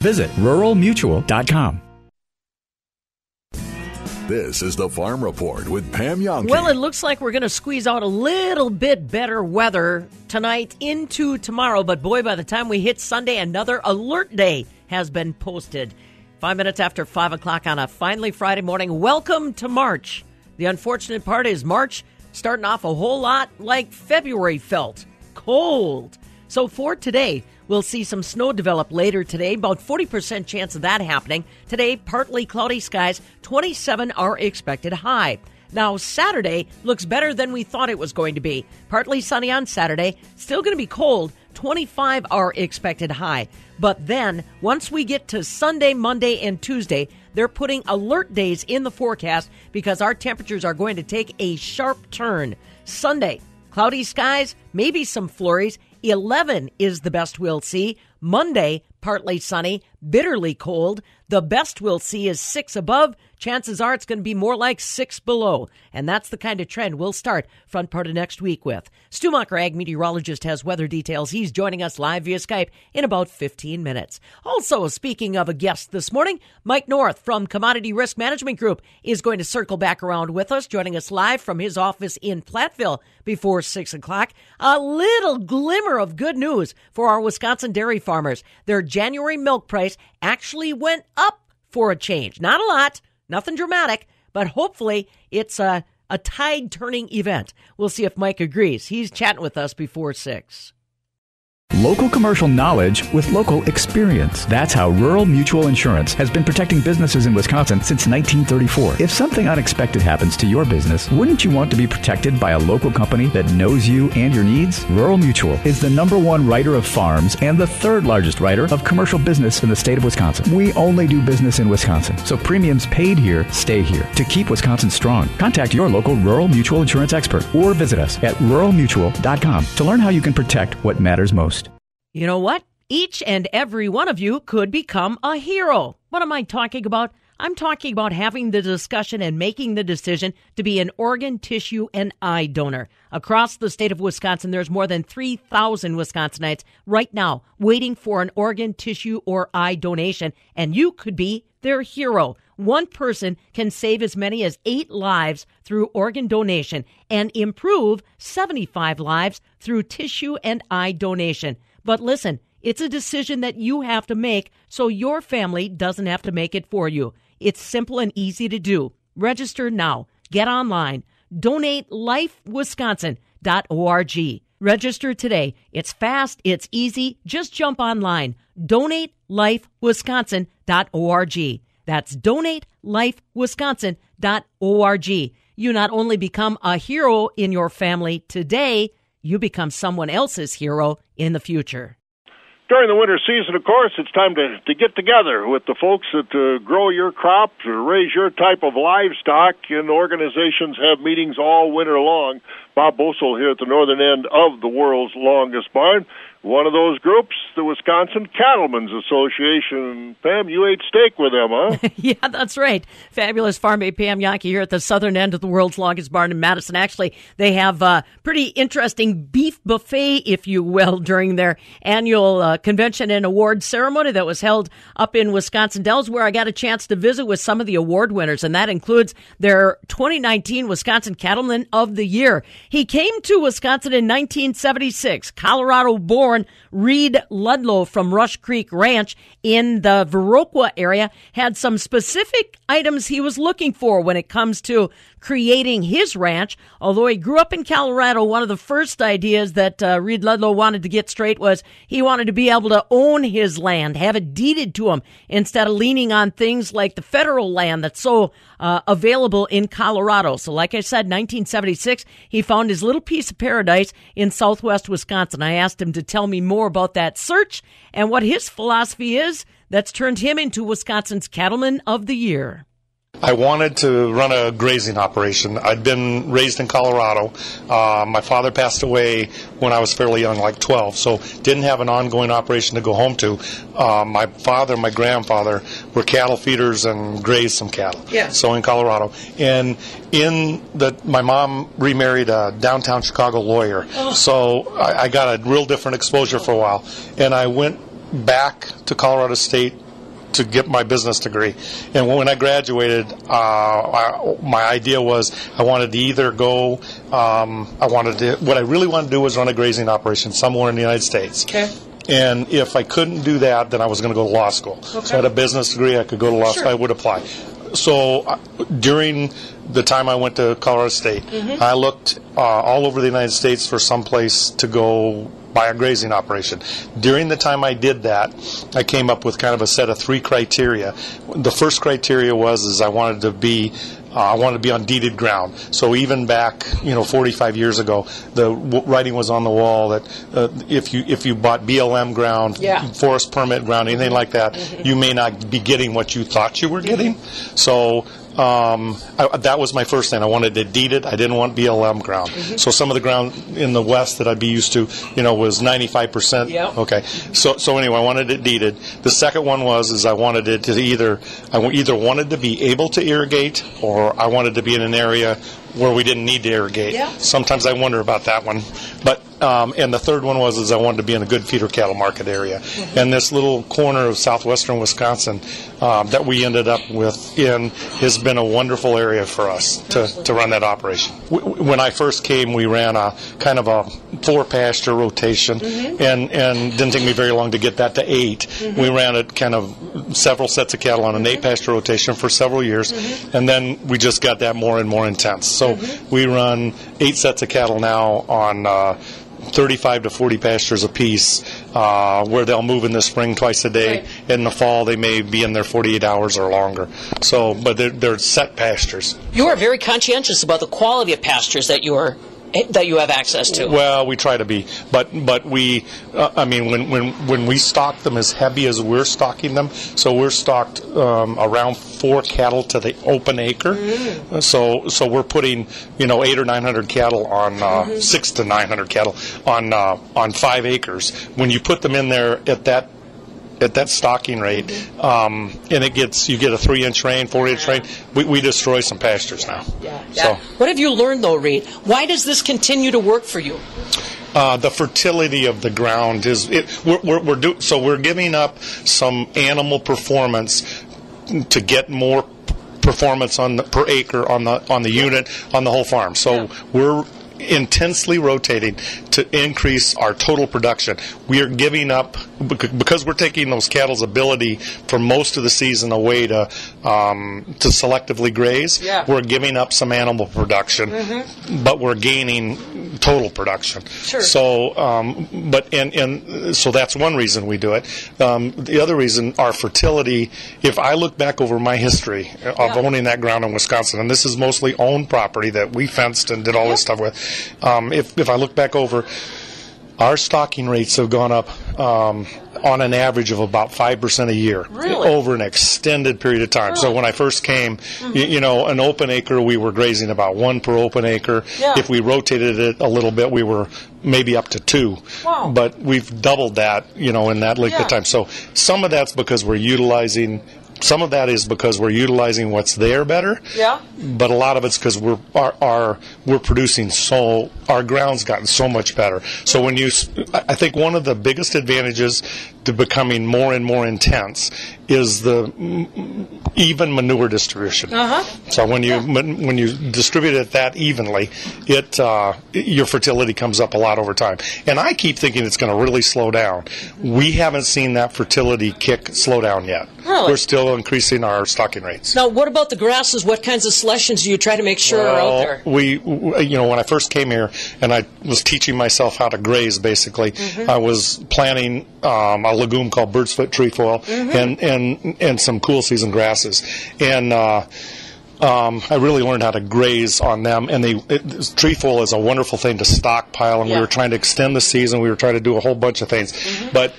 Visit ruralmutual.com. This is the Farm Report with Pam Young. Well, it looks like we're going to squeeze out a little bit better weather tonight into tomorrow, but boy, by the time we hit Sunday, another alert day has been posted. Five minutes after five o'clock on a finally Friday morning. Welcome to March. The unfortunate part is March starting off a whole lot like February felt cold. So for today, We'll see some snow develop later today, about 40% chance of that happening. Today, partly cloudy skies, 27 are expected high. Now, Saturday looks better than we thought it was going to be. Partly sunny on Saturday, still going to be cold, 25 are expected high. But then, once we get to Sunday, Monday, and Tuesday, they're putting alert days in the forecast because our temperatures are going to take a sharp turn. Sunday, cloudy skies, maybe some flurries, 11 is the best we'll see. Monday, partly sunny, bitterly cold. The best we'll see is six above. Chances are it's going to be more like six below. And that's the kind of trend we'll start front part of next week with. Stumacher, ag meteorologist, has weather details. He's joining us live via Skype in about 15 minutes. Also, speaking of a guest this morning, Mike North from Commodity Risk Management Group is going to circle back around with us, joining us live from his office in Platteville before 6 o'clock. A little glimmer of good news for our Wisconsin dairy farmers. Their January milk price actually went up for a change. Not a lot, nothing dramatic, but hopefully it's a, a tide turning event. We'll see if Mike agrees. He's chatting with us before six. Local commercial knowledge with local experience. That's how Rural Mutual Insurance has been protecting businesses in Wisconsin since 1934. If something unexpected happens to your business, wouldn't you want to be protected by a local company that knows you and your needs? Rural Mutual is the number one writer of farms and the third largest writer of commercial business in the state of Wisconsin. We only do business in Wisconsin, so premiums paid here stay here. To keep Wisconsin strong, contact your local Rural Mutual Insurance expert or visit us at ruralmutual.com to learn how you can protect what matters most. You know what? Each and every one of you could become a hero. What am I talking about? I'm talking about having the discussion and making the decision to be an organ, tissue, and eye donor. Across the state of Wisconsin, there's more than 3,000 Wisconsinites right now waiting for an organ, tissue, or eye donation, and you could be their hero. One person can save as many as eight lives through organ donation and improve 75 lives through tissue and eye donation. But listen, it's a decision that you have to make so your family doesn't have to make it for you. It's simple and easy to do. Register now. Get online. Donate lifewisconsin.org. Register today. It's fast, it's easy. Just jump online. Donate lifewisconsin.org. That's donate lifewisconsin.org. You not only become a hero in your family today, you become someone else's hero in the future. During the winter season, of course, it's time to, to get together with the folks that uh, grow your crop, raise your type of livestock, and organizations have meetings all winter long. Bob Bosold here at the northern end of the world's longest barn one of those groups, the Wisconsin Cattlemen's Association. Pam, you ate steak with them, huh? yeah, that's right. Fabulous farm aide Pam Jahnke here at the southern end of the world's longest barn in Madison. Actually, they have a pretty interesting beef buffet, if you will, during their annual uh, convention and award ceremony that was held up in Wisconsin Dells, where I got a chance to visit with some of the award winners, and that includes their 2019 Wisconsin Cattleman of the Year. He came to Wisconsin in 1976, Colorado born Reed Ludlow from Rush Creek Ranch in the Viroqua area had some specific items he was looking for when it comes to creating his ranch. Although he grew up in Colorado, one of the first ideas that uh, Reed Ludlow wanted to get straight was he wanted to be able to own his land, have it deeded to him, instead of leaning on things like the federal land that's so uh, available in Colorado. So, like I said, 1976, he found his little piece of paradise in southwest Wisconsin. I asked him to tell me more about that search and what his philosophy is that's turned him into Wisconsin's Cattleman of the Year. I wanted to run a grazing operation. I'd been raised in Colorado. Uh, my father passed away when I was fairly young, like 12, so didn't have an ongoing operation to go home to. Uh, my father and my grandfather were cattle feeders and grazed some cattle. Yeah. So in Colorado, and in the my mom remarried a downtown Chicago lawyer, oh. so I, I got a real different exposure for a while, and I went back to Colorado State to get my business degree. And when I graduated, uh, I, my idea was I wanted to either go, um, I wanted to, what I really wanted to do was run a grazing operation somewhere in the United States. Okay. And if I couldn't do that, then I was going to go to law school. So I had a business degree, I could go to law Sure. school, I would apply. So uh, during the time I went to Colorado State, Mm-hmm. I looked uh, all over the United States for some place to go buy a grazing operation. During the time I did that, I came up with kind of a set of three criteria. The first criteria was is I wanted to be uh, I wanted to be on deeded ground. So even back, you know, 45 years ago, the w- writing was on the wall that uh, if you if you bought BLM ground, Yeah. forest permit ground, anything like that, you may not be getting what you thought you were getting. So um, I, that was my first thing. I wanted to deed it. I didn't want BLM ground. So some of the ground in the west that I'd be used to, you know, was 95 percent. Yep. Okay. So so anyway, I wanted it deeded. The second one was is I wanted it to either I either wanted to be able to irrigate or I wanted to be in an area where we didn't need to irrigate. Yeah. Sometimes I wonder about that one, but um, and the third one was is I wanted to be in a good feeder cattle market area. Mm-hmm. And this little corner of southwestern Wisconsin um, that we ended up with in has been a wonderful area for us to, to run that operation. When I first came, we ran a kind of a four pasture rotation, mm-hmm. and and didn't take me very long to get that to 8 mm-hmm. We ran it kind of several sets of cattle on an eight pasture rotation for several years, and then we just got that more and more intense. So we run eight sets of cattle now on. Uh, 35 to 40 pastures apiece, uh, where they'll move in the spring twice a day. Right. In the fall, they may be in there 48 hours or longer. So, but they're, they're set pastures. You are very conscientious about the quality of pastures that you are that you have access to. Well, we try to be, but but we, uh, I mean, when when when we stock them as heavy as we're stocking them, so we're stocked um, around four cattle to the open acre. Mm. So so we're putting you know eight or nine hundred cattle on uh, Mm-hmm. six to nine hundred cattle on uh, on five acres. When you put them in there at that at that stocking rate, um, and it gets you get a three inch rain, four inch rain, we, we destroy some pastures now. Yeah, yeah. So. What have you learned, though, Reed? Why does this continue to work for you? Uh, the fertility of the ground is it, we're, we're, we're do, so we're giving up some animal performance to get more performance on the, per acre on the on the unit on the whole farm. So we're intensely rotating to increase our total production. We are giving up because we're taking those cattle's ability for most of the season away to um, to selectively graze. Yeah. We're giving up some animal production, but we're gaining total production. Sure. So, um, but and and so that's one reason we do it. Um, the other reason, our fertility. If I look back over my history of Yeah. owning that ground in Wisconsin, and this is mostly owned property that we fenced and did all this stuff with. Um, if if I look back over, our stocking rates have gone up um, on an average of about five percent a year Really? over an extended period of time. So when I first came, Mm-hmm. y- you know, an open acre we were grazing about one per open acre. Yeah. If we rotated it a little bit, we were maybe up to two. Wow. But we've doubled that, you know, in that length Yeah. of time. So some of that's because we're utilizing. Some of that is because we're utilizing what's there better Yeah. but a lot of it's because we're our, our we're producing so our ground's gotten so much better. So when you, I think one of the biggest advantages to becoming more and more intense is the even manure distribution. Uh-huh. So when you when when you distribute it that evenly, it uh, your fertility comes up a lot over time. And I keep thinking it's going to really slow down. We haven't seen that fertility kick slow down yet. Really? We're still increasing our stocking rates. Now, what about the grasses? What kinds of selections do you try to make sure are out Well, there? We, you know, when I first came here and I was teaching myself how to graze, basically, Mm-hmm. I was planting um, a legume called bird's foot trefoil Mm-hmm. and, and and some cool season grasses, and. Uh, um, I really learned how to graze on them, and they it, trefoil is a wonderful thing to stockpile. And Yeah. we were trying to extend the season. We were trying to do a whole bunch of things, Mm-hmm. but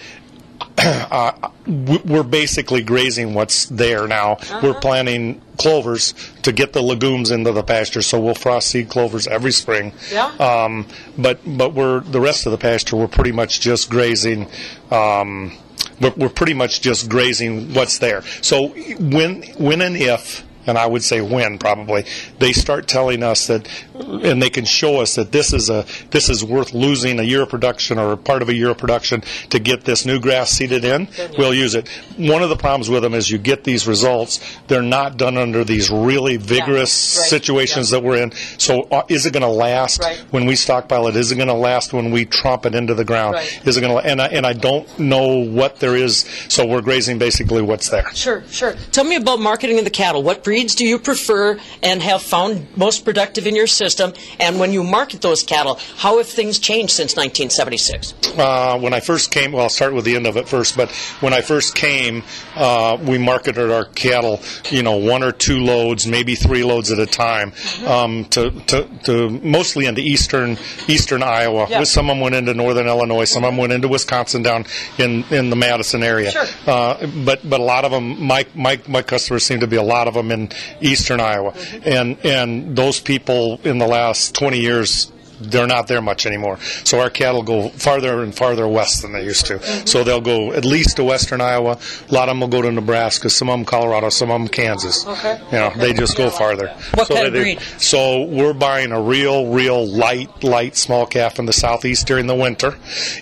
uh, we- we're basically grazing what's there now. Uh-huh. We're planting clovers to get the legumes into the pasture, so we'll frost seed clovers every spring. Yeah. Um, but but we're the rest of the pasture we're pretty much just grazing. Um, we're, we're pretty much just grazing what's there. So when when and if and I would say when probably they start telling us that, and they can show us that this is a this is worth losing a year of production or part of a year of production to get this new grass seeded in, we'll use it. One of the problems with them is you get these results, they're not done under these really vigorous Yeah, right. situations that we're in. So uh, is it going to last Right. when we stockpile it? Is it going to last when we tromp it into the ground? Right. Is it going to? And I, and I don't know what there is. So we're grazing basically what's there. Sure, sure. Tell me about marketing of the cattle. What breeds do you prefer and have found most productive in your system? And when you market those cattle, how have things changed since 1976? Uh, when I first came, well, I'll start with the end of it first. But when I first came, uh, we marketed our cattle, you know, one or two loads, maybe three loads at a time, um, to, to, to mostly into eastern eastern Iowa. Yeah. Some of them went into northern Illinois. Some of them went into Wisconsin down in, in the Madison area. Sure. Uh, but but a lot of them, my, my my customers seem to be a lot of them in eastern Iowa, and and those people in the last 20 years they're not there much anymore. So our cattle go farther and farther west than they used to. So they'll go at least to western Iowa. A lot of them will go to Nebraska. Some of them Colorado. Some of them Kansas. Okay. You know, they just go farther. What so kind of breed? So we're buying a real, real light, light small calf in the southeast during the winter,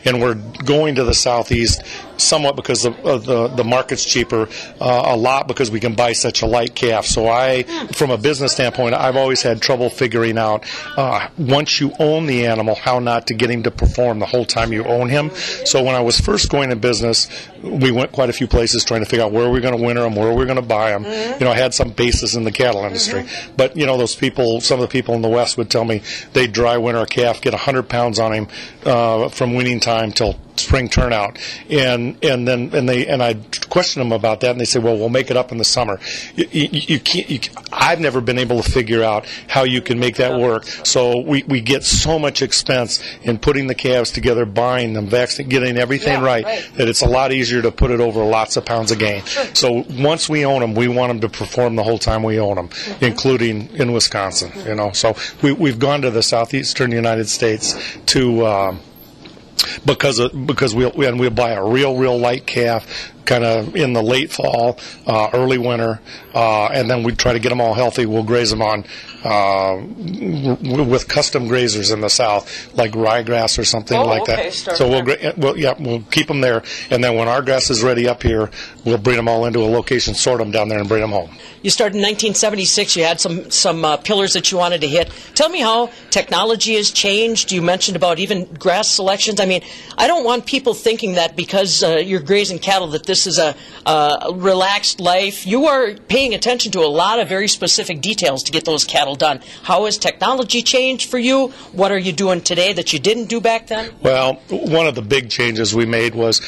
and we're going to the southeast somewhat because of the the market's cheaper, uh, a lot because we can buy such a light calf. So I, from a business standpoint, I've always had trouble figuring out uh, once you own the animal how not to get him to perform the whole time you own him. So when I was first going in business, we went quite a few places trying to figure out where we're going to winter them, where we're going to buy them. You know, I had some bases in the cattle industry, but you know, those people, some of the people in the West would tell me they dry winter a calf, get 100 pounds on him uh, from weaning time till spring turnout, and and then and they and I questioned them about that, and they said, well, we'll make it up in the summer. You, you, you can't. You, I've never been able to figure out how you can make that work. So we, we get so much expense in putting the calves together, buying them, vaccinating, getting everything Yeah, right, right. that it's a lot easier to put it over lots of pounds of gain. So once we own them, we want them to perform the whole time we own them, Mm-hmm. including in Wisconsin. You know, so we, we've gone to the southeastern United States to. Um, because of, because we'll we, and we'll buy a real real light calf kind of in the late fall, uh, early winter, uh, and then we try to get them all healthy. We'll graze them on uh, w- with custom grazers in the south, like ryegrass or something Oh, like okay, that. start So we'll, there. gra- well, yeah, we'll keep them there, and then when our grass is ready up here, we'll bring them all into a location, sort them down there, and bring them home. You started in 1976. You had some some uh, pillars that you wanted to hit. Tell me how technology has changed. You mentioned about even grass selections. I mean, I don't want people thinking that because uh, you're grazing cattle that this is a, relaxed life. You are paying attention to a lot of very specific details to get those cattle done. How has technology changed for you? What are you doing today that you didn't do back then? Well, one of the big changes we made was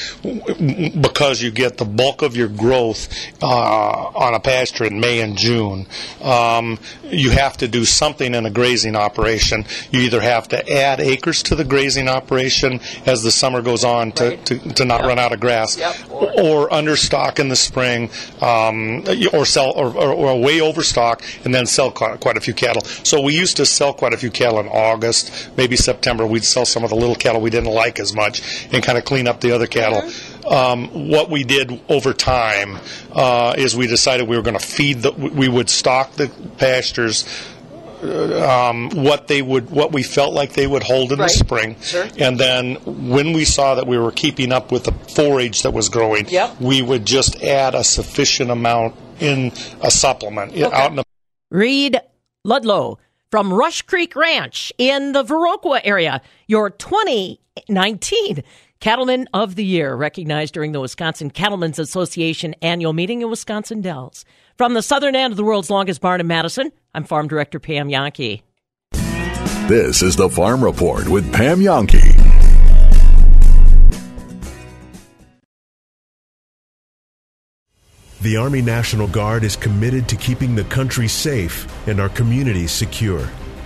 because you get the bulk of your growth uh, on a pasture in May and June, um, you have to do something in a grazing operation. You either have to add acres to the grazing operation as the summer goes on to, Right. to, to not Yep. run out of grass, Yep. or understock in the spring, um, or sell or, or, or way overstock and then sell quite, quite a few cattle. So we used to sell quite a few cattle in August, maybe September. We'd sell some of the little cattle we didn't like as much and kind of clean up the other cattle. Um, what we did over time uh, is we decided we were going to feed the, we would stock the pastures um, what they would, what we felt like they would hold in Right. the spring, Sure. and then when we saw that we were keeping up with the forage that was growing, Yep. we would just add a sufficient amount in a supplement out in the Reed Ludlow from Rush Creek Ranch in the Viroqua area, your 2019 Cattleman of the Year, recognized during the Wisconsin Cattlemen's Association annual meeting in Wisconsin Dells. From the southern end of the world's longest barn in Madison, I'm Farm Director Pam Jahnke. This is the Farm Report with Pam Jahnke. The Army National Guard is committed to keeping the country safe and our communities secure.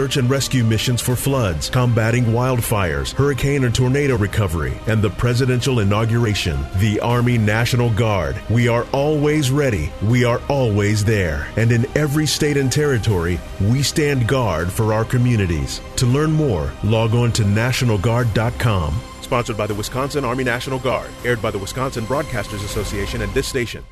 and rescue missions for floods, combating wildfires, hurricane and tornado recovery, and the presidential inauguration. The Army National Guard. We are always ready. We are always there. And in every state and territory, we stand guard for our communities. To learn more, log on to NationalGuard.com. Sponsored by the Wisconsin Army National Guard, aired by the Wisconsin Broadcasters Association and this station.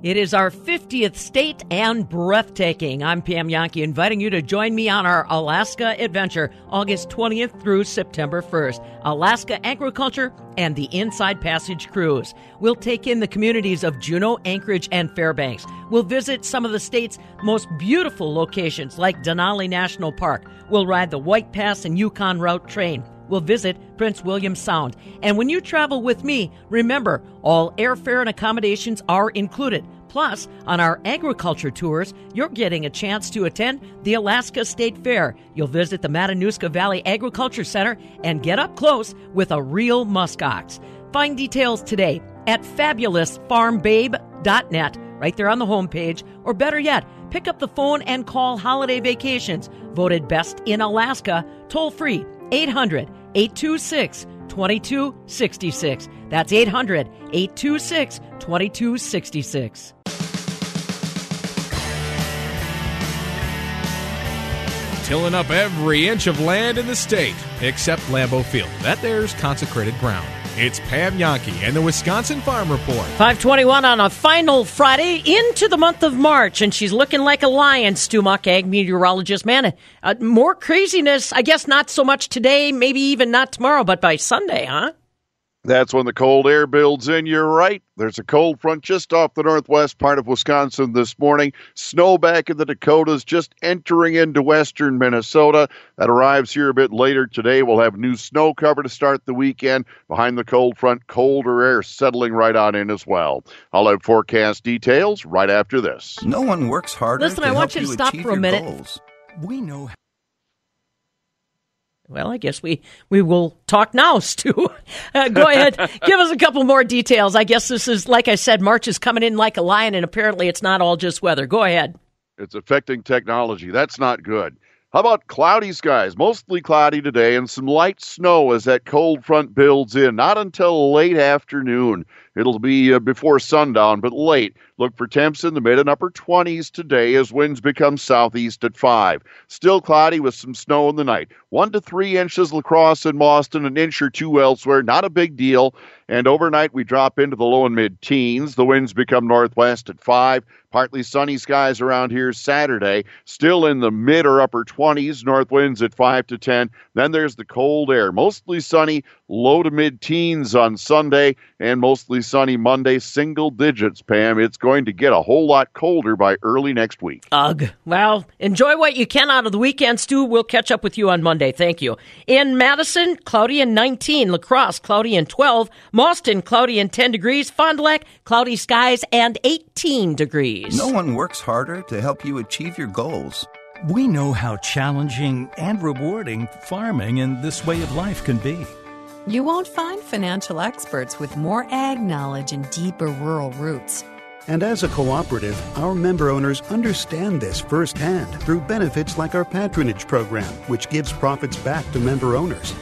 It is our 50th state and breathtaking. I'm Pam Jahnke, inviting you to join me on our Alaska adventure August 20th through September 1st. Alaska Agriculture and the Inside Passage Cruise. We'll take in the communities of Juneau, Anchorage, and Fairbanks. We'll visit some of the state's most beautiful locations like Denali National Park. We'll ride the White Pass and Yukon Route train will visit Prince William Sound. And when you travel with me, remember all airfare and accommodations are included. Plus, on our agriculture tours, you're getting a chance to attend the Alaska State Fair. You'll visit the Matanuska Valley Agriculture Center and get up close with a real muskox. Find details today at fabulousfarmbabe.net, right there on the homepage, or better yet, pick up the phone and call Holiday Vacations, voted best in Alaska, toll free 800 826 2266. That's 800 826 2266. Tilling up every inch of land in the state except Lambeau Field. That there's consecrated ground. It's Pam Jahnke and the Wisconsin Farm Report. 521 on a final Friday into the month of March, and she's looking like a lion, Stu Muck, ag meteorologist. Man, uh, more craziness, I guess not so much today, maybe even not tomorrow, but by Sunday, huh? That's when the cold air builds in. You're right. There's a cold front just off the northwest part of Wisconsin this morning. Snow back in the Dakotas, just entering into western Minnesota. That arrives here a bit later today. We'll have new snow cover to start the weekend. Behind the cold front, colder air settling right on in as well. I'll have forecast details right after this. No one works harder. Listen, to I want help you to stop for a minute. Goals. We know. Well, I guess we, we will talk now, Stu. Uh, go ahead. Give us a couple more details. I guess this is, like I said, March is coming in like a lion, and apparently it's not all just weather. Go ahead. It's affecting technology. That's not good. How about cloudy skies? Mostly cloudy today and some light snow as that cold front builds in. Not until late afternoon. It'll be uh, before sundown, but late. Look for temps in the mid and upper 20s today as winds become southeast at 5. Still cloudy with some snow in the night. 1 to 3 inches La Crosse in Mauston, an inch or two elsewhere. Not a big deal. And overnight we drop into the low and mid teens. The winds become northwest at 5. Partly sunny skies around here Saturday. Still in the mid or upper 20s. North winds at 5 to 10. Then there's the cold air. Mostly sunny, low to mid teens on Sunday, and mostly sunny Monday, single digits, Pam. It's going to get a whole lot colder by early next week. Ugh. Well, enjoy what you can out of the weekend, Stu. We'll catch up with you on Monday. Thank you. In Madison, cloudy and 19. La Crosse, cloudy and 12. Mauston, cloudy and 10 degrees. Fond du Lac, cloudy skies and 18 degrees. No one works harder to help you achieve your goals. We know how challenging and rewarding farming and this way of life can be. You won't find financial experts with more ag knowledge and deeper rural roots. And as a cooperative, our member owners understand this firsthand through benefits like our patronage program, which gives profits back to member owners.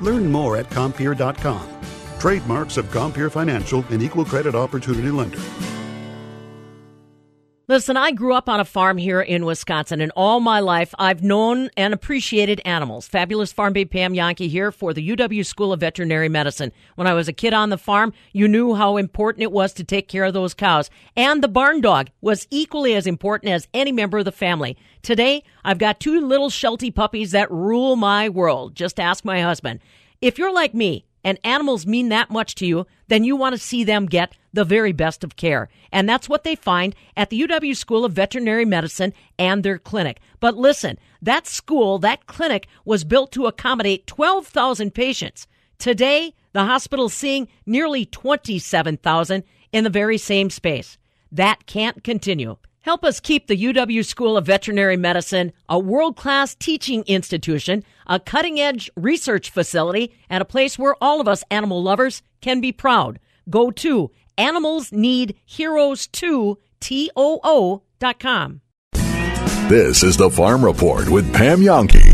Learn more at Compeer.com. Trademarks of Compeer Financial, an equal credit opportunity lender. Listen, I grew up on a farm here in Wisconsin, and all my life I've known and appreciated animals. Fabulous Farm Babe Pam Jahnke here for the UW School of Veterinary Medicine. When I was a kid on the farm, you knew how important it was to take care of those cows. And the barn dog was equally as important as any member of the family. Today, I've got two little Sheltie puppies that rule my world. Just ask my husband. If you're like me, and animals mean that much to you, then you want to see them get the very best of care. And that's what they find at the UW School of Veterinary Medicine and their clinic. But listen, that school, that clinic was built to accommodate 12,000 patients. Today, the hospital's seeing nearly 27,000 in the very same space. That can't continue. Help us keep the UW School of Veterinary Medicine a world class teaching institution, a cutting edge research facility, and a place where all of us animal lovers can be proud. Go to Animals Need Heroes 2 TOO.com. This is the Farm Report with Pam Jahnke.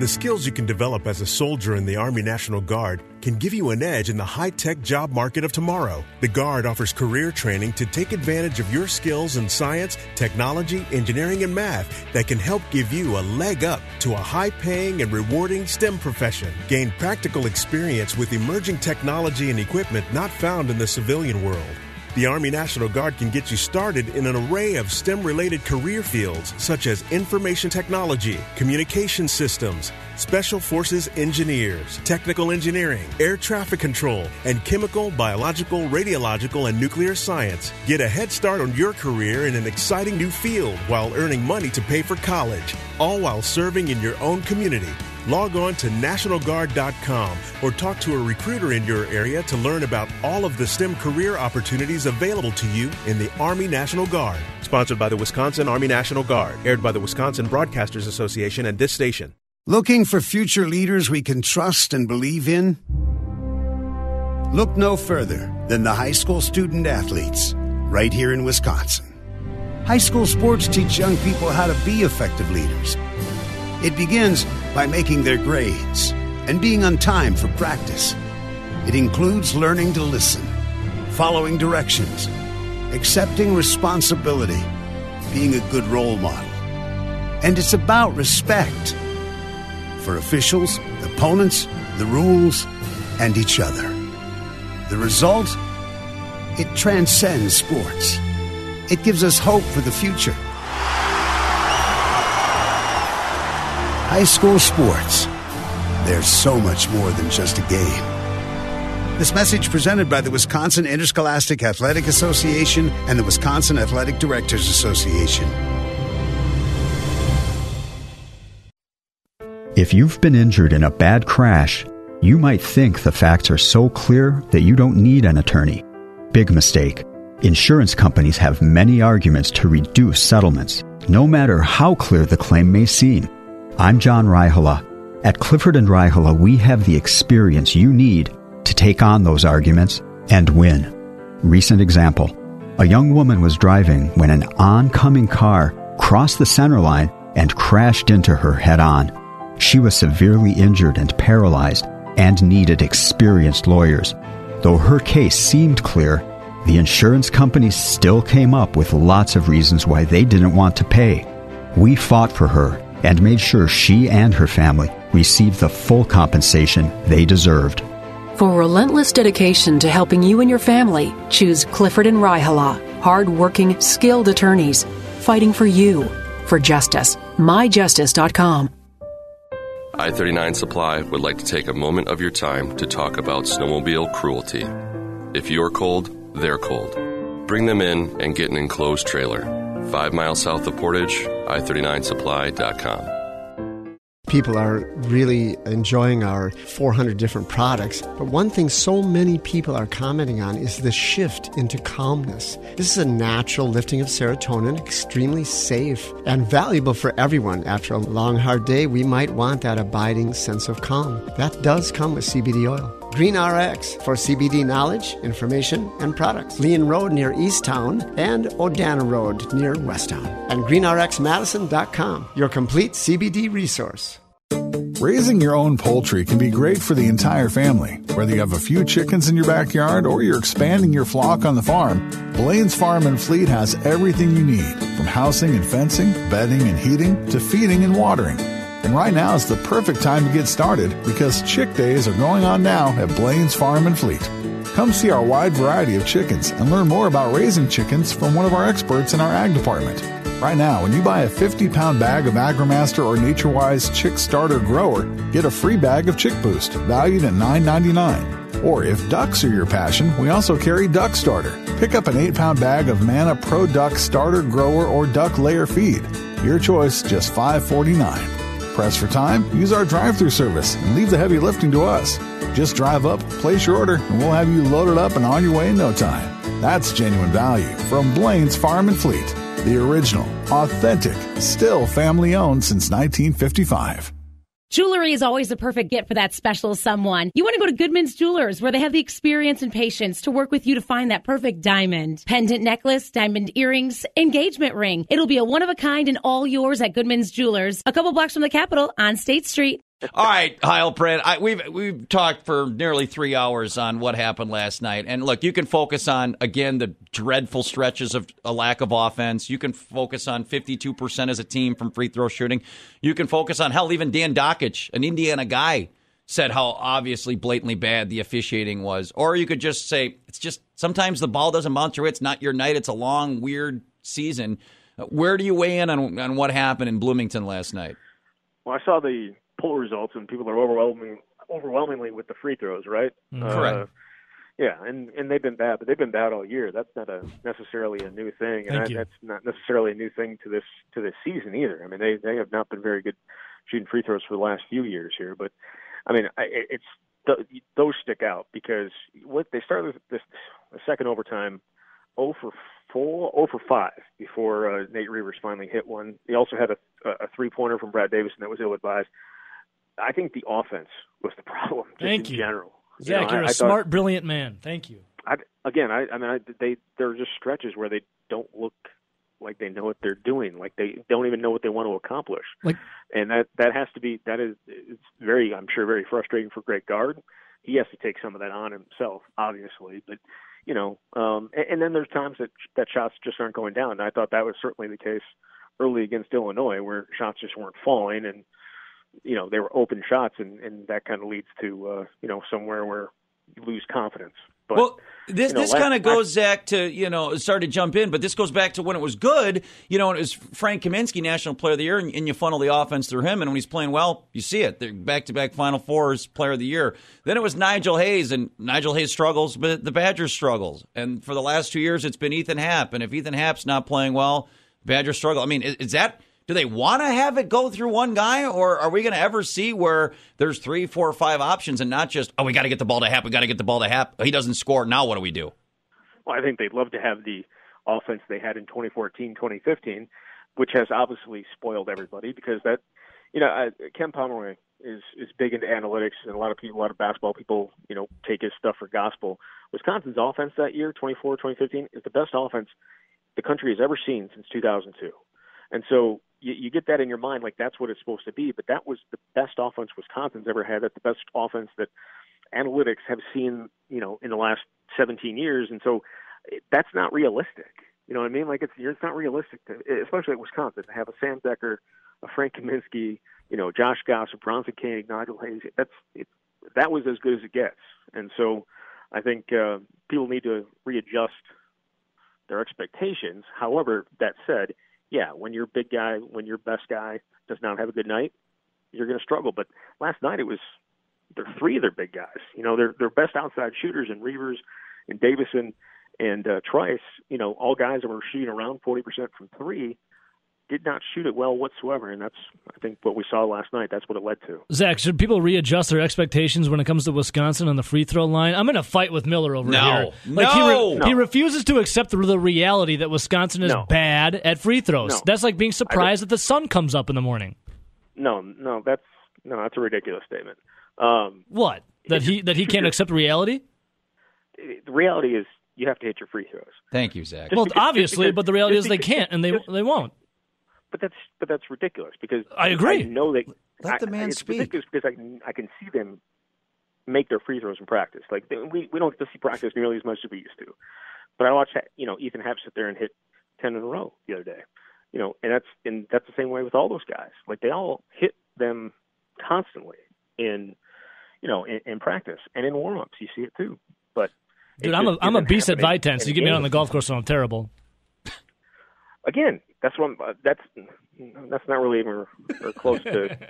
The skills you can develop as a soldier in the Army National Guard can give you an edge in the high tech job market of tomorrow. The Guard offers career training to take advantage of your skills in science, technology, engineering, and math that can help give you a leg up to a high paying and rewarding STEM profession. Gain practical experience with emerging technology and equipment not found in the civilian world. The Army National Guard can get you started in an array of STEM related career fields such as information technology, communication systems, special forces engineers, technical engineering, air traffic control, and chemical, biological, radiological, and nuclear science. Get a head start on your career in an exciting new field while earning money to pay for college, all while serving in your own community. Log on to NationalGuard.com or talk to a recruiter in your area to learn about all of the STEM career opportunities available to you in the Army National Guard. Sponsored by the Wisconsin Army National Guard, aired by the Wisconsin Broadcasters Association and this station. Looking for future leaders we can trust and believe in? Look no further than the high school student athletes right here in Wisconsin. High school sports teach young people how to be effective leaders. It begins by making their grades and being on time for practice. It includes learning to listen, following directions, accepting responsibility, being a good role model. And it's about respect for officials, opponents, the rules, and each other. The result? It transcends sports. It gives us hope for the future. High school sports. There's so much more than just a game. This message presented by the Wisconsin Interscholastic Athletic Association and the Wisconsin Athletic Directors Association. If you've been injured in a bad crash, you might think the facts are so clear that you don't need an attorney. Big mistake. Insurance companies have many arguments to reduce settlements, no matter how clear the claim may seem. I'm John Raihala. At Clifford and Raihala, we have the experience you need to take on those arguments and win. Recent example. A young woman was driving when an oncoming car crossed the center line and crashed into her head on. She was severely injured and paralyzed and needed experienced lawyers. Though her case seemed clear, the insurance companies still came up with lots of reasons why they didn't want to pay. We fought for her and made sure she and her family received the full compensation they deserved. For relentless dedication to helping you and your family, choose Clifford and Raihala, hard-working, skilled attorneys fighting for you for justice. myjustice.com. I 39 Supply would like to take a moment of your time to talk about snowmobile cruelty. If you're cold, they're cold. Bring them in and get an enclosed trailer. Five miles south of Portage, i39supply.com. People are really enjoying our 400 different products. But one thing so many people are commenting on is the shift into calmness. This is a natural lifting of serotonin, extremely safe and valuable for everyone. After a long, hard day, we might want that abiding sense of calm. That does come with CBD oil. Green RX for CBD knowledge, information, and products. Leon Road near East Towne and Odana Road near West Towne. And greenrxmadison.com, your complete CBD resource. Raising your own poultry can be great for the entire family. Whether you have a few chickens in your backyard or you're expanding your flock on the farm, Blain's Farm and Fleet has everything you need from housing and fencing, bedding and heating, to feeding and watering. And right now is the perfect time to get started because chick days are going on now at Blain's Farm and Fleet. Come see our wide variety of chickens and learn more about raising chickens from one of our experts in our ag department. Right now, when you buy a 50 pound bag of AgriMaster or NatureWise Chick Starter Grower, get a free bag of Chick Boost, valued at $9.99. Or if ducks are your passion, we also carry Duck Starter. Pick up an 8 pound bag of Manna Pro Duck Starter Grower or Duck Layer Feed. Your choice, just $5.49. Press for time, use our drive through service, and leave the heavy lifting to us. Just drive up, place your order, and we'll have you loaded up and on your way in no time. That's genuine value from Blain's Farm and Fleet. The original, authentic, still family owned since 1955. Jewelry is always the perfect gift for that special someone. You want to go to Goodman's Jewelers, where they have the experience and patience to work with you to find that perfect diamond. Pendant necklace, diamond earrings, engagement ring. It'll be a one of a kind and all yours at Goodman's Jewelers, a couple blocks from the Capitol on State Street. All right, Heilprin, I, we've we've talked for nearly three hours on what happened last night, and look, you can focus on again the dreadful stretches of a lack of offense. You can focus on fifty-two percent as a team from free throw shooting. You can focus on hell, even Dan Dakich, an Indiana guy, said how obviously blatantly bad the officiating was, or you could just say it's just sometimes the ball doesn't bounce your way. It's not your night. It's a long, weird season. Where do you weigh in on, on what happened in Bloomington last night? Well, I saw the poll results and people are overwhelming overwhelmingly with the free throws, right? Mm, correct. Uh, yeah, and and they've been bad, but they've been bad all year. That's not a necessarily a new thing, and I, that's not necessarily a new thing to this to this season either. I mean, they they have not been very good shooting free throws for the last few years here, but I mean, I, it's those stick out because what they started this the second overtime, 0 for four, 0 for five before uh, Nate Reuvers finally hit one. He also had a a three pointer from Brad Davison that was ill advised. I think the offense was the problem just Thank in you. general. Zach, know, you're I- a I thought- smart, brilliant man. Thank you. I, again, I, I mean, I, they there are just stretches where they don't look like they know what they're doing, like they don't even know what they want to accomplish. Like- and that that has to be that is it's very I'm sure very frustrating for Greg Gard. He has to take some of that on himself, obviously, but you know, um, and, and then there's times that that shots just aren't going down. And I thought that was certainly the case early against Illinois, where shots just weren't falling, and you know they were open shots, and and that kind of leads to uh, you know somewhere where you lose confidence. But, well, this you know, this kind of goes Zach to you know sorry to jump in, but this goes back to when it was good. You know, it was Frank Kaminsky, National Player of the Year, and, and you funnel the offense through him, and when he's playing well, you see it. They're back to back Final Fours, Player of the Year. Then it was Nigel Hayes, and Nigel Hayes struggles, but the Badgers struggles. And for the last two years, it's been Ethan Happ, and if Ethan Happ's not playing well, Badgers struggle. I mean, is, is that do they want to have it go through one guy, or are we going to ever see where there's three, four, five options, and not just oh, we got to get the ball to Happ, we got to get the ball to Happ. He doesn't score. Now what do we do? Well, I think they'd love to have the offense they had in 2014, 2015, which has obviously spoiled everybody because that, you know, uh, Ken Pomeroy is is big into analytics, and a lot of people, a lot of basketball people, you know, take his stuff for gospel. Wisconsin's offense that year, 24, 2015, is the best offense the country has ever seen since 2002. And so you, you get that in your mind, like that's what it's supposed to be. But that was the best offense Wisconsin's ever had. That's the best offense that analytics have seen, you know, in the last 17 years. And so that's not realistic. You know what I mean? Like it's it's not realistic, to, especially at Wisconsin, to have a Sam Dekker, a Frank Kaminsky, you know, Josh Gasser, Bronson Koenig, Nigel Hayes. That's it, that was as good as it gets. And so I think uh, people need to readjust their expectations. However, that said, yeah, when your big guy, when your best guy does not have a good night, you're going to struggle. But last night it was there are three of their big guys. You know, their their best outside shooters and Reuvers and Davison and uh, Trice. You know, all guys that were shooting around 40% from three did not shoot it well whatsoever, and that's I think what we saw last night. That's what it led to. Zach, should people readjust their expectations when it comes to Wisconsin on the free throw line? I'm in a fight with Miller over No. here. Like he, No. he refuses to accept the, the reality that Wisconsin is No. bad at free throws. No. That's like being surprised that the sun comes up in the morning. No, no, that's no, that's a ridiculous statement. Um, What? That he that he can't accept reality? the reality is you have to hit your free throws. Thank you, Zach. Just well, because- obviously, because- but the reality just is they because- can't, and they they won't. But that's but that's ridiculous because I agree. I know that Let the I- man it's speak. ridiculous because I can I can see them make their free throws in practice. Like they, we we don't get to see practice nearly as much as we used to. But I watched you know Ethan Happ sit there and hit ten in a row the other day. You know, and that's and that's the same way with all those guys. Like they all hit them constantly in you know in, in practice and in warm ups. You see it too. But Dude, I'm a just I'm a isn't beast at happening Vitens. in You get me out on the golf course, and I'm terrible. Again, that's what I'm, uh, that's that's not really even or close to.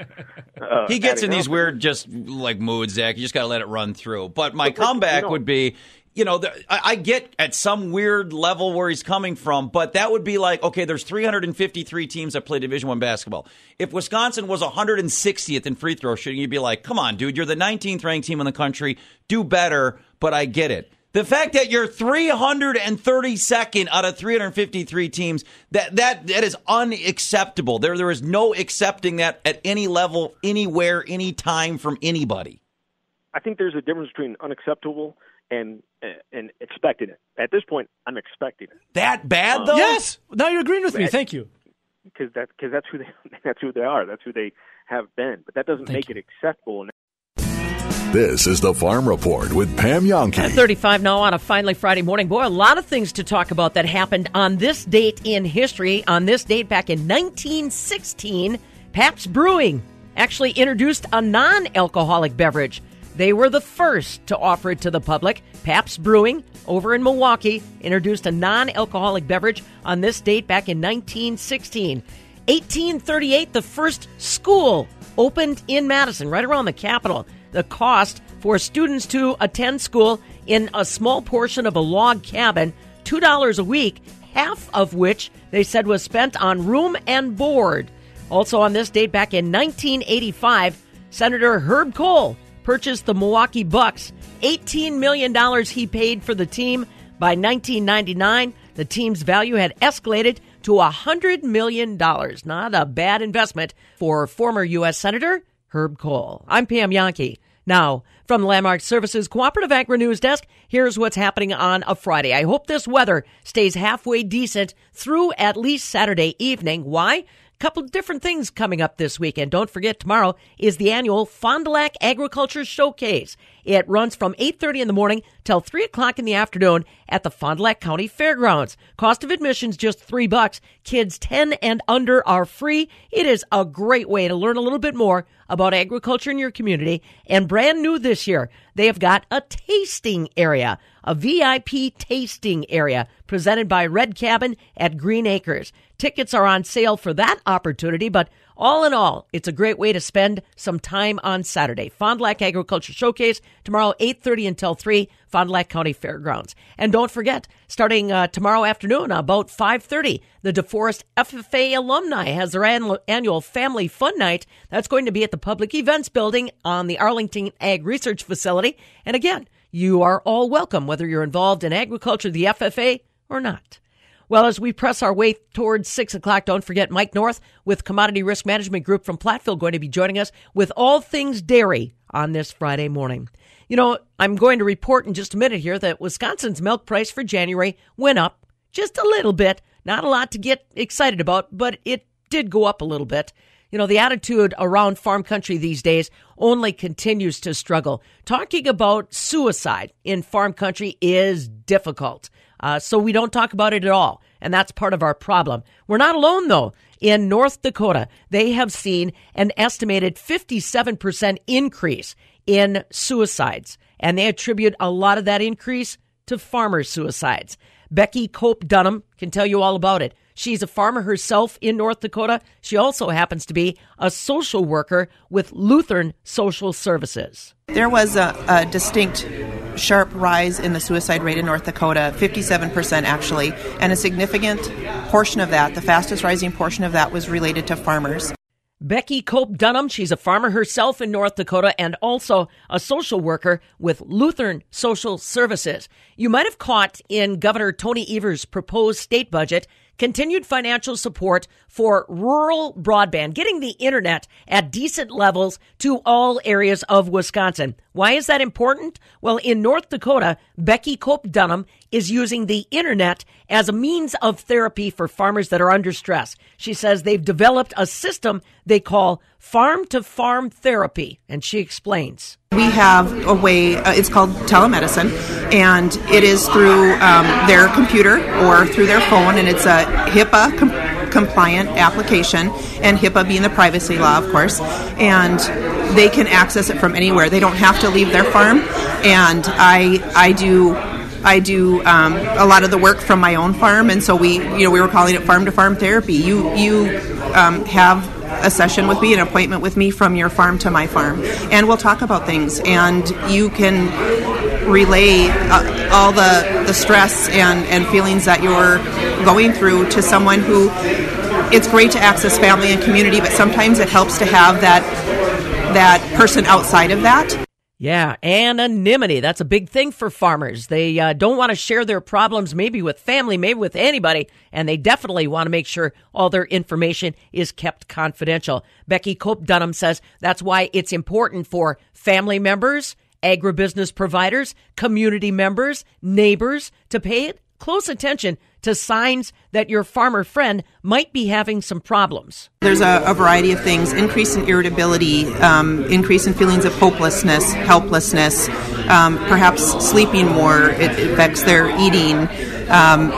Uh, he gets in these up. weird, just like moods, Zach. You just got to let it run through. But my But, like, comeback you know- would be. You know, the, I, I get at some weird level where he's coming from, but that would be like, okay, there's 353 teams that play Division One basketball. If Wisconsin was 160th in free throw shooting, you'd be like, come on, dude, you're the 19th ranked team in the country. Do better, but I get it. The fact that you're 332nd out of 353 teams, that that that is unacceptable. There there is no accepting that at any level, anywhere, anytime from anybody. I think there's a difference between unacceptable and and expecting it. At this point, I'm expecting it That bad um, though? Yes. Now you're agreeing with me. Thank you. because that because that's who they that's who they are. That's who they have been. But that doesn't make it acceptable. This is the Farm Report with Pam Jahnke. At 35 now on a finally Friday morning. Boy, a lot of things to talk about that happened on this date in history. On this date back in 1916, Pabst Brewing actually introduced a non alcoholic beverage. They were the first to offer it to the public. Pabst Brewing over in Milwaukee introduced a non alcoholic beverage on this date back in 1916. 1838, the first school opened in Madison, right around the Capitol. The cost for students to attend school in a small portion of a log cabin, $2 a week, half of which they said was spent on room and board. Also on this date back in 1985, Senator Herb Kohl purchased the Milwaukee Bucks. $18 million he paid for the team. By 1999, the team's value had escalated to $100 million. Not a bad investment for former U.S. Senator Herb Kohl. I'm Pam Jahnke. Now, from the Landmark Services Cooperative Agri News Desk, here's what's happening on a Friday. I hope this weather stays halfway decent through at least Saturday evening. Why? couple different things coming up this weekend. Don't forget tomorrow is the annual Fond du Lac Agriculture Showcase. It runs from 8.30 in the morning till 3 o'clock in the afternoon at the Fond du Lac County Fairgrounds. Cost of admission's just 3 bucks. Kids 10 and under are free. It is a great way to learn a little bit more about agriculture in your community. And brand new this year, they have got a tasting area, a VIP tasting area presented by Red Cabin at Green Acres. Tickets are on sale for that opportunity, but all in all, it's a great way to spend some time on Saturday. Fond du Lac Agriculture Showcase tomorrow, 8.30 until 3, Fond du Lac County Fairgrounds. And don't forget, starting uh, tomorrow afternoon about 5.30, the DeForest FFA alumni has their annual, annual Family Fun Night. That's going to be at the Public Events Building on the Arlington Ag Research Facility. And again, you are all welcome, whether you're involved in agriculture, the FFA, or not. Well, as we press our way towards six o'clock, don't forget Mike North with Commodity Risk Management Group from Platteville going to be joining us with all things dairy on this Friday morning. You know, I'm going to report in just a minute here that Wisconsin's milk price for January went up just a little bit. Not a lot to get excited about, but it did go up a little bit. You know, the attitude around farm country these days only continues to struggle. Talking about suicide in farm country is difficult. Uh, so we don't talk about it at all. And that's part of our problem. We're not alone, though. In North Dakota, they have seen an estimated 57% increase in suicides. And they attribute a lot of that increase to farmer suicides. Becky Cope Dunham can tell you all about it. She's a farmer herself in North Dakota. She also happens to be a social worker with Lutheran Social Services. There was a, a, distinct sharp rise in the suicide rate in North Dakota, 57% actually, and a significant portion of that, the fastest rising portion of that, was related to farmers. Becky Cope Dunham, she's a farmer herself in North Dakota and also a social worker with Lutheran Social Services. You might have caught in Governor Tony Evers' proposed state budget continued financial support for rural broadband, getting the internet at decent levels to all areas of Wisconsin. Why is that important? Well, in North Dakota, Becky Cope Dunham is using the internet as a means of therapy for farmers that are under stress. She says they've developed a system they call farm to farm therapy, and she explains. We have a way, uh, it's called telemedicine, and it is through um, their computer or through their phone, and it's a HIPAA com- compliant application, and HIPAA being the privacy law, of course, and they can access it from anywhere. They don't have to leave their farm, and I, I do I do um, a lot of the work from my own farm, and so we, you know, we were calling it farm to farm therapy. You you um, have a session with me, an appointment with me from your farm to my farm, and we'll talk about things, and you can relay uh, all the, the stress and, and feelings that you're going through to someone who it's great to access family and community, but sometimes it helps to have that that person outside of that. Yeah, anonymity. That's a big thing for farmers. They uh, don't want to share their problems, maybe with family, maybe with anybody, and they definitely want to make sure all their information is kept confidential. Becky Cope Dunham says that's why it's important for family members, agribusiness providers, community members, neighbors to pay close attention to signs that your farmer friend might be having some problems. There's a, a variety of things increase in irritability, um, increase in feelings of hopelessness, helplessness, um, perhaps sleeping more, it affects their eating. Um,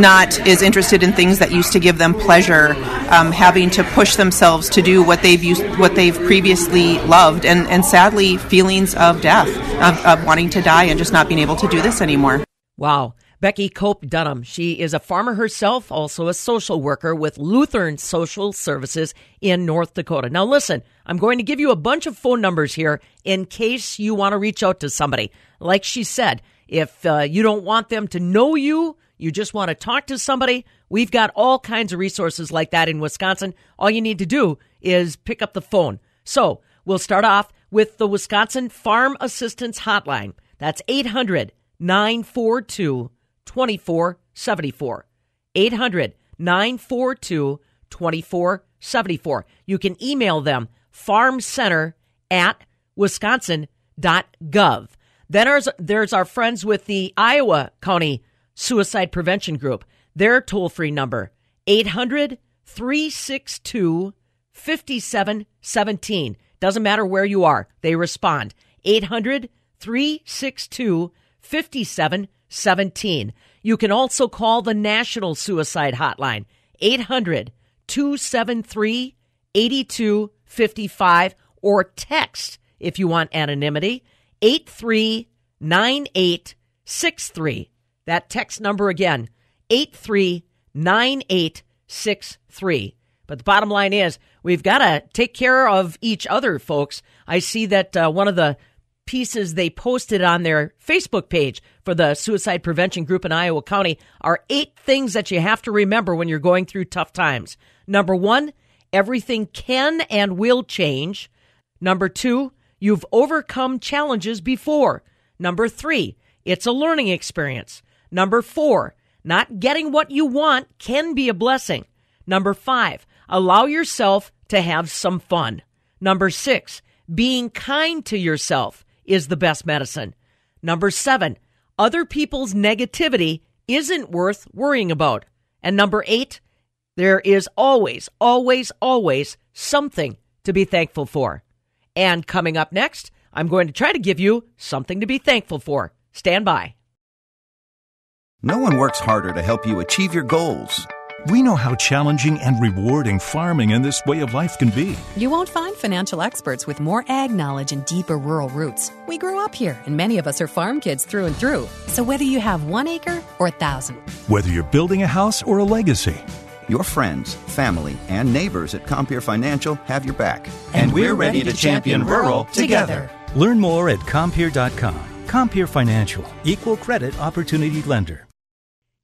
not as interested in things that used to give them pleasure, um, having to push themselves to do what they've used, what they've previously loved, and, and sadly feelings of death, of, of wanting to die and just not being able to do this anymore. Wow. Becky Cope Dunham. She is a farmer herself, also a social worker with Lutheran Social Services in North Dakota. Now, listen, I'm going to give you a bunch of phone numbers here in case you want to reach out to somebody. Like she said, if uh, you don't want them to know you, you just want to talk to somebody, we've got all kinds of resources like that in Wisconsin. All you need to do is pick up the phone. So, we'll start off with the Wisconsin Farm Assistance Hotline. That's 800 942 2474. 800 942 2474. You can email them farmcenter at wisconsin.gov. Then there's, our friends with the Iowa County Suicide Prevention Group. Their toll free number 800 362 5717. Doesn't matter where you are, they respond. 800 362 5717. You can also call the National Suicide Hotline, 800 273 8255, or text if you want anonymity, 839863. That text number again, 839863. But the bottom line is, we've got to take care of each other, folks. I see that uh, one of the pieces they posted on their Facebook page for the suicide prevention group in Iowa County are eight things that you have to remember when you're going through tough times. Number one, everything can and will change. Number two, you've overcome challenges before. Number three, it's a learning experience. Number four, not getting what you want can be a blessing. Number five, allow yourself to have some fun. Number six, being kind to yourself is the best medicine. Number seven, other people's negativity isn't worth worrying about. And number eight, there is always, always, always something to be thankful for. And coming up next, I'm going to try to give you something to be thankful for. Stand by. No one works harder to help you achieve your goals we know how challenging and rewarding farming and this way of life can be. You won't find financial experts with more ag knowledge and deeper rural roots. We grew up here, and many of us are farm kids through and through. So whether you have one acre or a thousand, whether you're building a house or a legacy, your friends, family, and neighbors at Compeer Financial have your back. And, and we're, ready, ready to champion rural together. Learn more at Compeer.com. Compeer Financial, equal credit opportunity lender.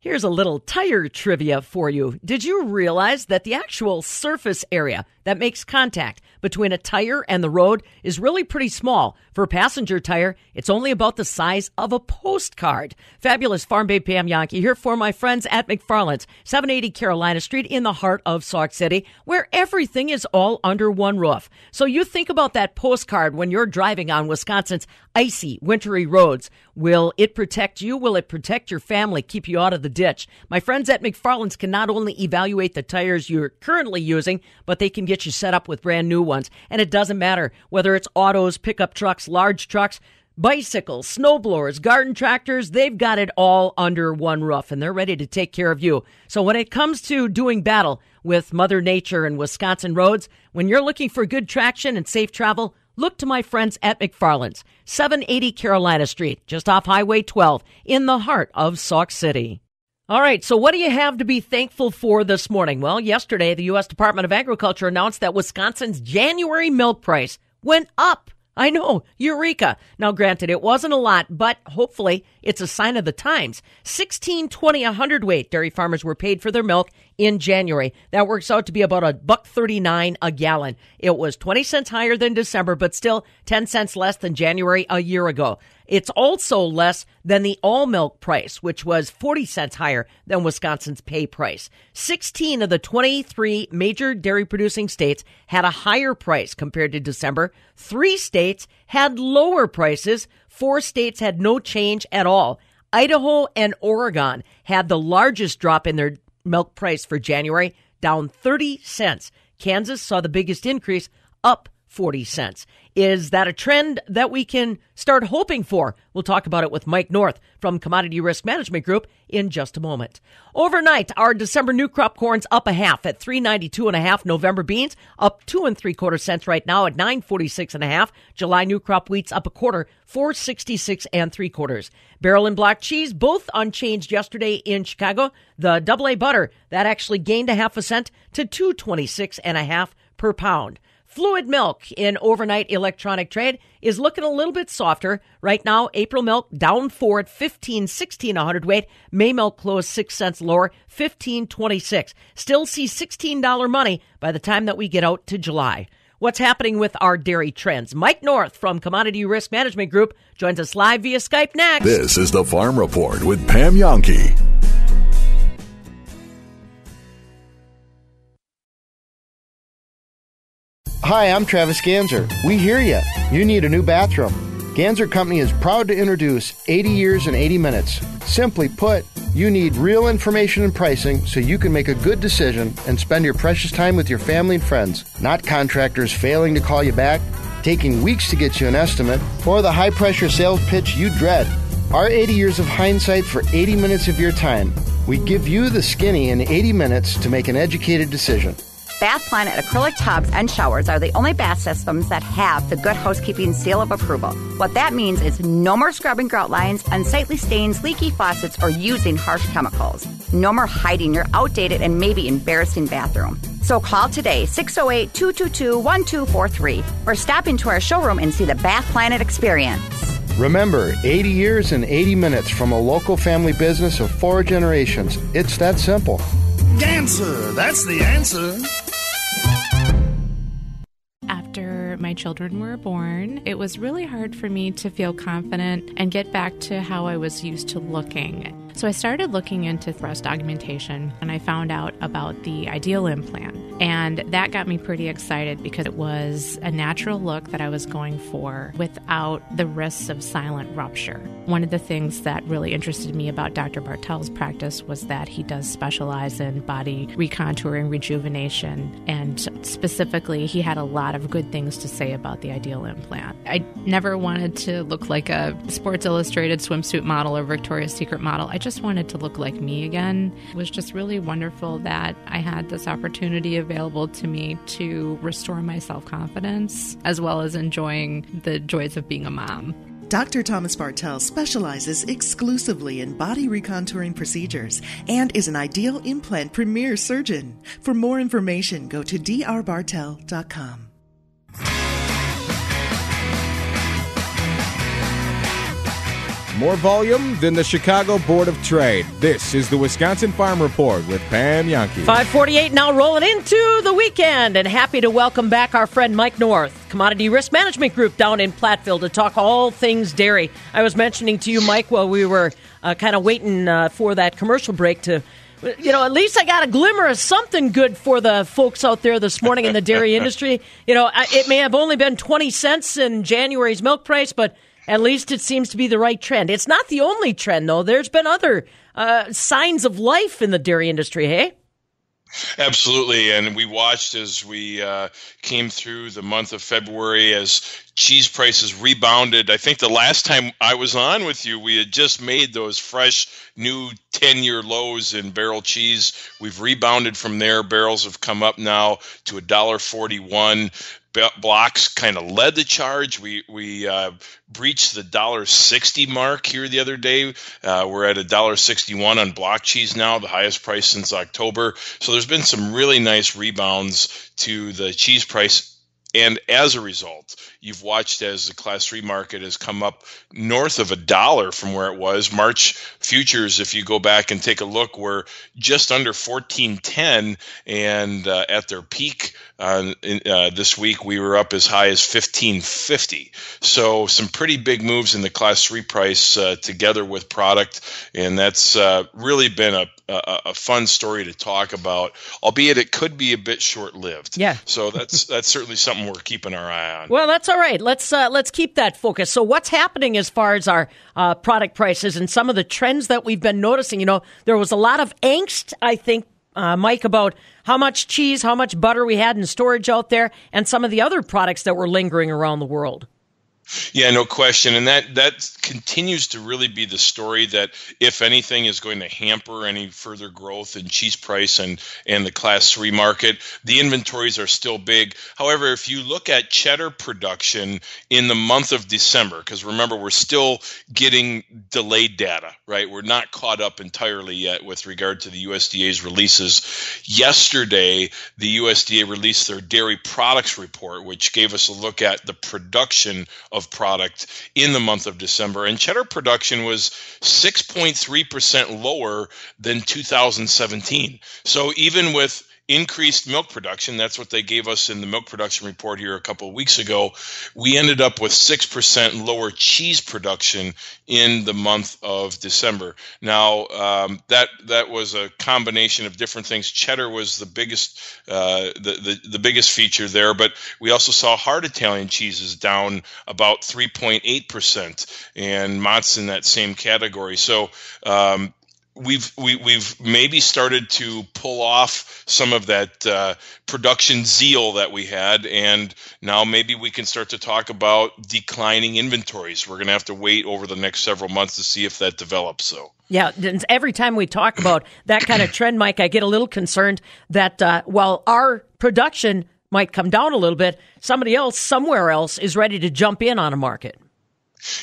Here's a little tire trivia for you. Did you realize that the actual surface area that makes contact between a tire and the road is really pretty small. For a passenger tire, it's only about the size of a postcard. Fabulous Farm Babe Pam Jahnke here for my friends at McFarland's, 780 Carolina Street in the heart of Sauk City, where everything is all under one roof. So you think about that postcard when you're driving on Wisconsin's icy, wintry roads. Will it protect you? Will it protect your family, keep you out of the ditch? My friends at McFarland's can not only evaluate the tires you're currently using, but they can get you set up with brand new ones. And it doesn't matter whether it's autos, pickup trucks, large trucks, bicycles, snowblowers, garden tractors, they've got it all under one roof and they're ready to take care of you. So when it comes to doing battle with Mother Nature and Wisconsin roads, when you're looking for good traction and safe travel, look to my friends at McFarland's, 780 Carolina Street, just off Highway 12, in the heart of Sauk City. All right, so what do you have to be thankful for this morning? Well, yesterday, the U.S. Department of Agriculture announced that Wisconsin's January milk price went up. I know, eureka. Now, granted, it wasn't a lot, but hopefully it's a sign of the times. 1620 a hundredweight dairy farmers were paid for their milk in January. That works out to be about a buck 39 a gallon. It was 20 cents higher than December, but still 10 cents less than January a year ago. It's also less than the all milk price, which was 40 cents higher than Wisconsin's pay price. 16 of the 23 major dairy producing states had a higher price compared to December. Three states had lower prices. Four states had no change at all. Idaho and Oregon had the largest drop in their milk price for January, down 30 cents. Kansas saw the biggest increase, up 40 cents. Is that a trend that we can start hoping for? We'll talk about it with Mike North from Commodity Risk Management Group in just a moment. Overnight, our December new crop corn's up a half at 392 and a half. November beans up two and three quarter cents right now at 946 and a half. July new crop wheat's up a quarter, 466 and three quarters. Barrel and block cheese both unchanged yesterday in Chicago. The double A butter that actually gained a half a cent to 226 and a half per pound. Fluid milk in overnight electronic trade is looking a little bit softer. Right now, April milk down four at 15.16 a hundredweight. May milk closed six cents lower, 15.26. Still see $16 money by the time that we get out to July. What's happening with our dairy trends? Mike North from Commodity Risk Management Group joins us live via Skype next. This is the Farm Report with Pam Jahnke. Hi, I'm Travis Ganser. We hear you. You need a new bathroom. Ganser Company is proud to introduce 80 Years in 80 Minutes. Simply put, you need real information and pricing so you can make a good decision and spend your precious time with your family and friends, not contractors failing to call you back, taking weeks to get you an estimate, or the high pressure sales pitch you dread. Our 80 years of hindsight for 80 minutes of your time. We give you the skinny in 80 minutes to make an educated decision. Bath Planet acrylic tubs and showers are the only bath systems that have the Good Housekeeping seal of approval. What that means is no more scrubbing grout lines, unsightly stains, leaky faucets, or using harsh chemicals. No more hiding your outdated and maybe embarrassing bathroom. So call today 608 222 1243 or stop into our showroom and see the Bath Planet experience. Remember, 80 years and 80 minutes from a local family business of four generations. It's that simple. Ganser, that's the answer. My children were born, it was really hard for me to feel confident and get back to how I was used to looking. So I started looking into breast augmentation and I found out about the ideal implant. And that got me pretty excited because it was a natural look that I was going for without the risks of silent rupture. One of the things that really interested me about Dr. Bartel's practice was that he does specialize in body recontouring, rejuvenation, and specifically, he had a lot of good things to say about the ideal implant. I never wanted to look like a Sports Illustrated swimsuit model or Victoria's Secret model. I just wanted to look like me again. It was just really wonderful that I had this opportunity available to me to restore my self confidence as well as enjoying the joys of being a mom. Dr. Thomas Bartel specializes exclusively in body recontouring procedures and is an ideal implant premier surgeon. For more information, go to drbartel.com. More volume than the Chicago Board of Trade. This is the Wisconsin Farm Report with Pam Jahnke. 548 now rolling into the weekend and happy to welcome back our friend Mike North, Commodity Risk Management Group down in Platteville to talk all things dairy. I was mentioning to you, Mike, while we were uh, kind of waiting uh, for that commercial break to you know, at least I got a glimmer of something good for the folks out there this morning in the dairy industry. You know, it may have only been 20 cents in January's milk price, but at least it seems to be the right trend. It's not the only trend, though. There's been other uh, signs of life in the dairy industry, hey? Absolutely, and we watched as we uh, came through the month of February as cheese prices rebounded. I think the last time I was on with you, we had just made those fresh new 10 year lows in barrel cheese. We've rebounded from there. Barrels have come up now to $1.41 blocks kind of led the charge. We we uh, breached the dollar sixty mark here the other day. Uh, we're at a dollar sixty one on block cheese now, the highest price since October. So there's been some really nice rebounds to the cheese price and as a result, you've watched as the class three market has come up north of a dollar from where it was. March futures, if you go back and take a look, were just under 1410. And uh, at their peak uh, in, uh, this week, we were up as high as 1550. So some pretty big moves in the class three price uh, together with product. And that's uh, really been a, a, a, fun story to talk about, albeit it could be a bit short lived. Yeah. So that's, that's certainly something we're keeping our eye on. Well, that's all right. Let's uh, let's keep that focus. So, what's happening as far as our uh, product prices and some of the trends that we've been noticing? You know, there was a lot of angst, I think, uh, Mike, about how much cheese, how much butter we had in storage out there, and some of the other products that were lingering around the world. Yeah, no question, and that that continues to really be the story that, if anything, is going to hamper any further growth in cheese price and and the class three market. The inventories are still big. However, if you look at cheddar production in the month of December, because remember we're still getting delayed data, right? We're not caught up entirely yet with regard to the USDA's releases. Yesterday, the USDA released their dairy products report, which gave us a look at the production of product in the month of December. And cheddar production was 6.3% lower than 2017. So even with increased milk production. That's what they gave us in the milk production report here a couple of weeks ago. We ended up with 6% lower cheese production in the month of December. Now, um, that that was a combination of different things. Cheddar was the biggest uh, the, the, the biggest feature there, but we also saw hard Italian cheeses down about 3.8%, and Mott's in that same category. So um, we've we, we have maybe started to pull off some of that uh, production zeal that we had, and now maybe we can start to talk about declining inventories. We're going to have to wait over the next several months to see if that develops. So. Yeah, every time we talk about that kind of trend, Mike, I get a little concerned that uh, while our production might come down a little bit, somebody else somewhere else is ready to jump in on a market.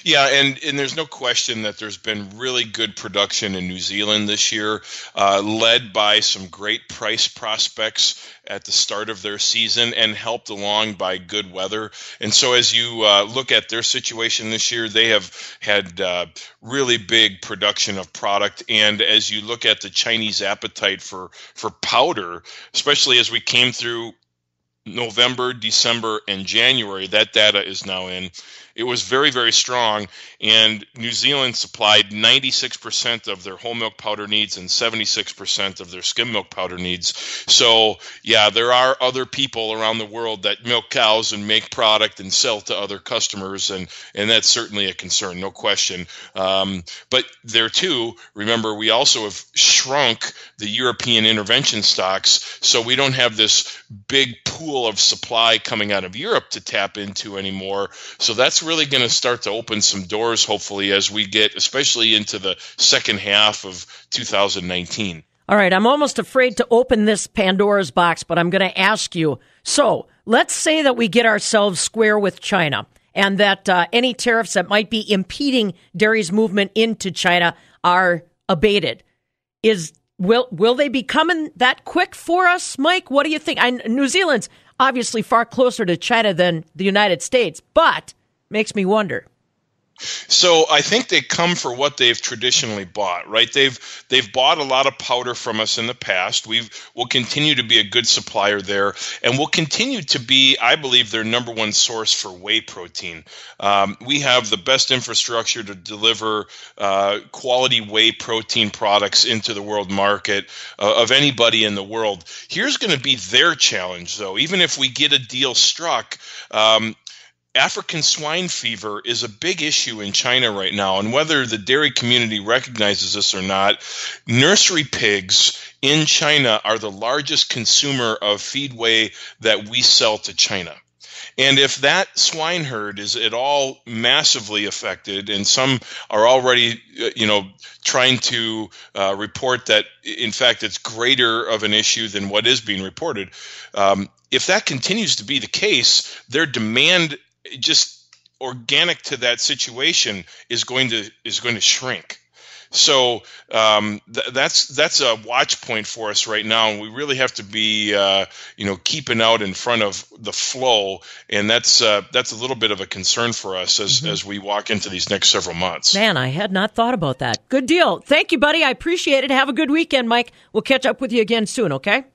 Yeah, and, and there's no question that there's been really good production in New Zealand this year, uh, led by some great price prospects at the start of their season and helped along by good weather. And so, as you uh, look at their situation this year, they have had uh, really big production of product. And as you look at the Chinese appetite for for powder, especially as we came through November, December, and January, that data is now in it was very, very strong. And New Zealand supplied 96% of their whole milk powder needs and 76% of their skim milk powder needs. So, yeah, there are other people around the world that milk cows and make product and sell to other customers. And, and that's certainly a concern, no question. Um, but there too, remember, we also have shrunk the European intervention stocks. So we don't have this big pool of supply coming out of Europe to tap into anymore. So that's really going to start to open some doors, hopefully, as we get, especially into the second half of 2019. All right, I'm almost afraid to open this Pandora's box, but I'm going to ask you. So let's say that we get ourselves square with China and that uh, any tariffs that might be impeding dairy's movement into China are abated. Is will will they be coming that quick for us, Mike? What do you think? I, New Zealand's obviously far closer to China than the United States, but makes me wonder. So I think they come for what they've traditionally bought, right? They've they've bought a lot of powder from us in the past. We will continue to be a good supplier there, and we'll continue to be, I believe, their number one source for whey protein. Um, we have the best infrastructure to deliver uh, quality whey protein products into the world market uh, of anybody in the world. Here's going to be their challenge, though. Even if we get a deal struck, um, African swine fever is a big issue in China right now. And whether the dairy community recognizes this or not, nursery pigs in China are the largest consumer of feed whey that we sell to China. And if that swine herd is at all massively affected, and some are already, uh, you know, trying to uh, report that, in fact, it's greater of an issue than what is being reported, um, if that continues to be the case, their demand just organic to that situation is going to is going to shrink. So um, th- that's that's a watch point for us right now, and we really have to be uh, you know keeping out in front of the flow, and that's uh, that's a little bit of a concern for us as Mm-hmm. as we walk into these next several months. Man, I had not thought about that. Good deal. Thank you, buddy. I appreciate it. Have a good weekend, Mike. We'll catch up with you again soon, okay?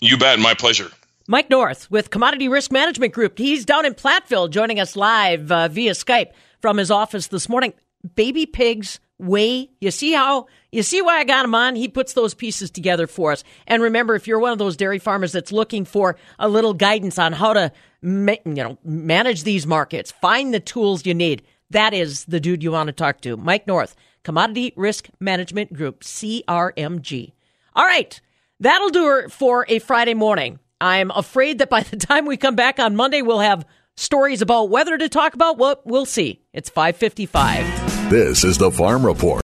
You bet, my pleasure. Mike North with Commodity Risk Management Group. He's down in Platteville joining us live uh, via Skype from his office this morning. Baby pigs whey. You see how you see why I got him on? He puts those pieces together for us. And remember, if you're one of those dairy farmers that's looking for a little guidance on how to ma- you know manage these markets, find the tools you need. That is the dude you want to talk to. Mike North, Commodity Risk Management Group, CRMG. All right. That'll do it for a Friday morning. I'm afraid that by the time we come back on Monday, we'll have stories about weather to talk about. Well, we'll see. It's 555. This is the Farm Report.